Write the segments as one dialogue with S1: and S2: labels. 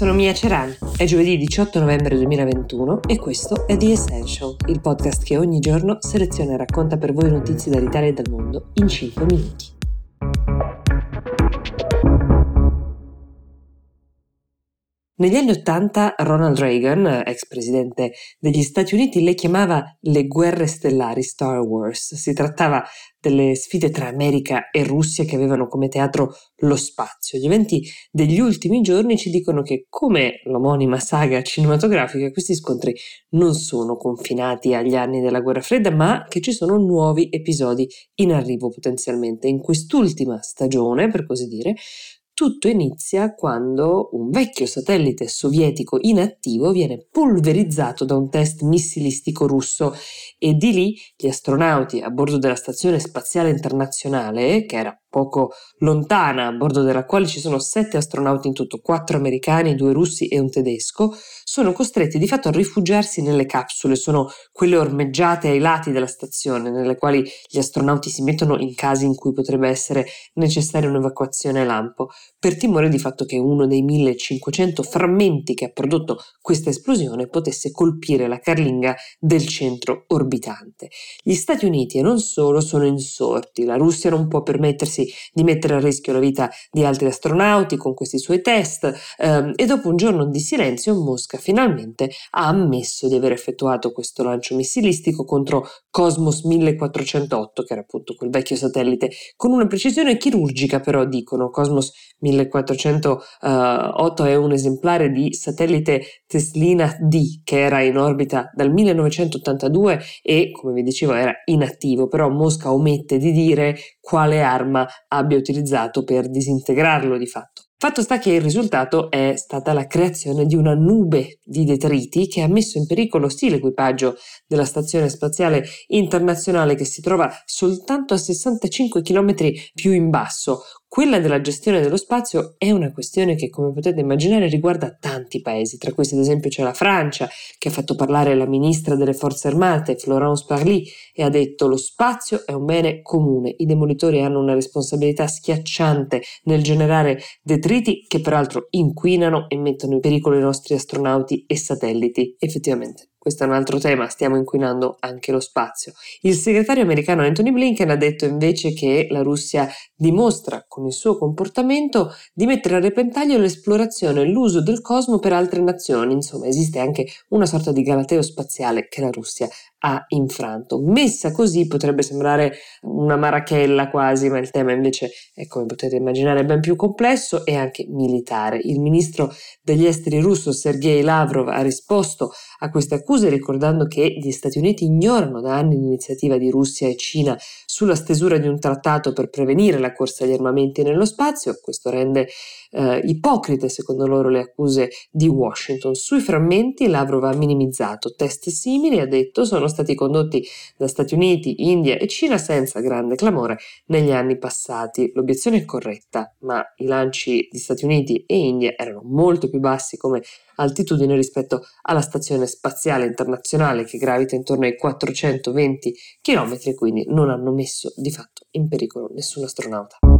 S1: sono Mia Ceran, è giovedì 18 novembre 2021 e questo è The Essential, il podcast che ogni giorno seleziona e racconta per voi notizie dall'Italia e dal mondo in 5 minuti. Negli anni Ottanta Ronald Reagan, ex presidente degli Stati Uniti, le chiamava le guerre stellari Star Wars. Si trattava delle sfide tra America e Russia che avevano come teatro lo spazio. Gli eventi degli ultimi giorni ci dicono che, come l'omonima saga cinematografica, questi scontri non sono confinati agli anni della guerra fredda, ma che ci sono nuovi episodi in arrivo potenzialmente. In quest'ultima stagione, per così dire, tutto inizia quando un vecchio satellite sovietico inattivo viene polverizzato da un test missilistico russo e di lì gli astronauti a bordo della Stazione Spaziale Internazionale, che era poco lontana, a bordo della quale ci sono sette astronauti in tutto, quattro americani, due russi e un tedesco, sono costretti di fatto a rifugiarsi nelle capsule, sono quelle ormeggiate ai lati della stazione, nelle quali gli astronauti si mettono in casi in cui potrebbe essere necessaria un'evacuazione lampo, per timore di fatto che uno dei 1500 frammenti che ha prodotto questa esplosione potesse colpire la carlinga del centro orbitante. Gli Stati Uniti e non solo sono insorti, la Russia non può permettersi permettersi di mettere a rischio la vita di altri astronauti con questi suoi test ehm, e dopo un giorno di silenzio Mosca finalmente ha ammesso di aver effettuato questo lancio missilistico contro Cosmos 1408 che era appunto quel vecchio satellite con una precisione chirurgica però dicono. Cosmos 1408 è un esemplare di satellite Teslina D che era in orbita dal 1982 e come vi dicevo era inattivo. Però Mosca omette di dire quale arma abbia utilizzato per disintegrarlo di fatto. Fatto sta che il risultato è stata la creazione di una nube di detriti che ha messo in pericolo sì l'equipaggio della Stazione Spaziale Internazionale che si trova soltanto a 65 km più in basso, quella della gestione dello spazio è una questione che, come potete immaginare, riguarda tanti paesi, tra questi ad esempio c'è la Francia, che ha fatto parlare la ministra delle Forze Armate, Florence Parly, e ha detto lo spazio è un bene comune, i demolitori hanno una responsabilità schiacciante nel generare detriti che peraltro inquinano e mettono in pericolo i nostri astronauti e satelliti. Effettivamente questo è un altro tema, stiamo inquinando anche lo spazio. Il segretario americano Anthony Blinken ha detto invece che la Russia dimostra con il suo comportamento di mettere a repentaglio l'esplorazione e l'uso del cosmo per altre nazioni, insomma esiste anche una sorta di galateo spaziale che la Russia ha infranto. Messa così potrebbe sembrare una marachella quasi, ma il tema invece è come potete immaginare ben più complesso e anche militare. Il ministro degli esteri russo Sergei Lavrov ha risposto a queste accuse ricordando che gli Stati Uniti ignorano da anni l'iniziativa di Russia e Cina sulla stesura di un trattato per prevenire la corsa agli armamenti nello spazio. Questo rende eh, ipocrite secondo loro le accuse di Washington. Sui frammenti Lavrov ha minimizzato test simili, ha detto sono stati condotti da Stati Uniti, India e Cina senza grande clamore negli anni passati. L'obiezione è corretta, ma i lanci di Stati Uniti e India erano molto più bassi come altitudine rispetto alla stazione spaziale internazionale che gravita intorno ai 420 km quindi non hanno messo di fatto in pericolo nessun astronauta.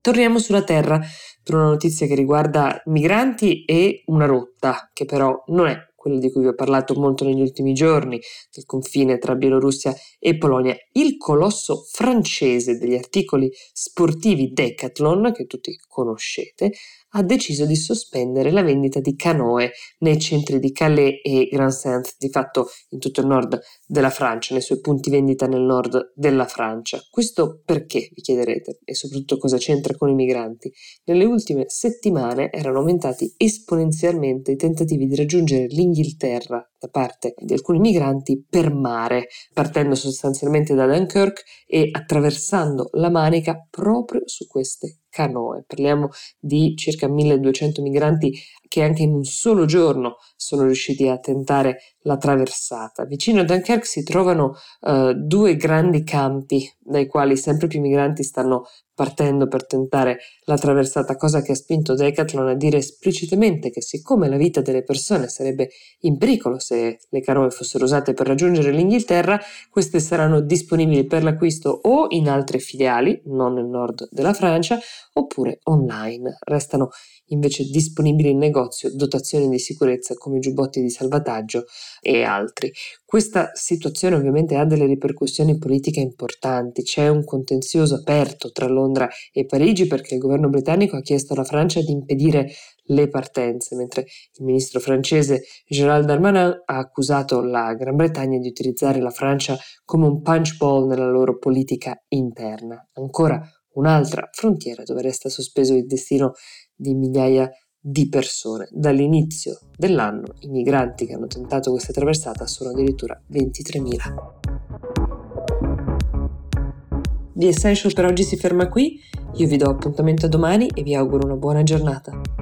S1: Torniamo sulla Terra per una notizia che riguarda migranti e una rotta, che però non è quella di cui vi ho parlato molto negli ultimi giorni, del confine tra Bielorussia e Polonia, il colosso francese degli articoli sportivi Decathlon, che tutti conoscete, ha deciso di sospendere la vendita di canoe nei centri di Calais e Grand Saint, di fatto in tutto il nord della Francia, nei suoi punti vendita nel nord della Francia. Questo perché, vi chiederete, e soprattutto cosa c'entra con i migranti? Nelle ultime settimane erano aumentati esponenzialmente i tentativi di raggiungere l'Inghilterra da parte di alcuni migranti per mare, partendo sostanzialmente da Dunkirk e attraversando la Manica proprio su queste canoe. Parliamo di circa 1200 migranti che anche in un solo giorno sono riusciti a tentare la traversata. Vicino a Dunkerque si trovano uh, due grandi campi dai quali sempre più migranti stanno partendo per tentare la traversata, cosa che ha spinto Decathlon a dire esplicitamente che siccome la vita delle persone sarebbe in pericolo se le canoe fossero usate per raggiungere l'Inghilterra, queste saranno disponibili per l'acquisto o in altre filiali, non nel nord della Francia, oppure online. Restano invece disponibili in negozio dotazioni di sicurezza come giubbotti di salvataggio e altri. Questa situazione ovviamente ha delle ripercussioni politiche importanti, c'è un contenzioso aperto tra Londra e Parigi perché il governo britannico ha chiesto alla Francia di impedire le partenze, mentre il ministro francese Gérald Darmanin ha accusato la Gran Bretagna di utilizzare la Francia come un punch ball nella loro politica interna. Ancora un'altra frontiera dove resta sospeso il destino di migliaia di persone. Dall'inizio dell'anno i migranti che hanno tentato questa traversata sono addirittura 23.000. The Essential per oggi si ferma qui, io vi do appuntamento a domani e vi auguro una buona giornata.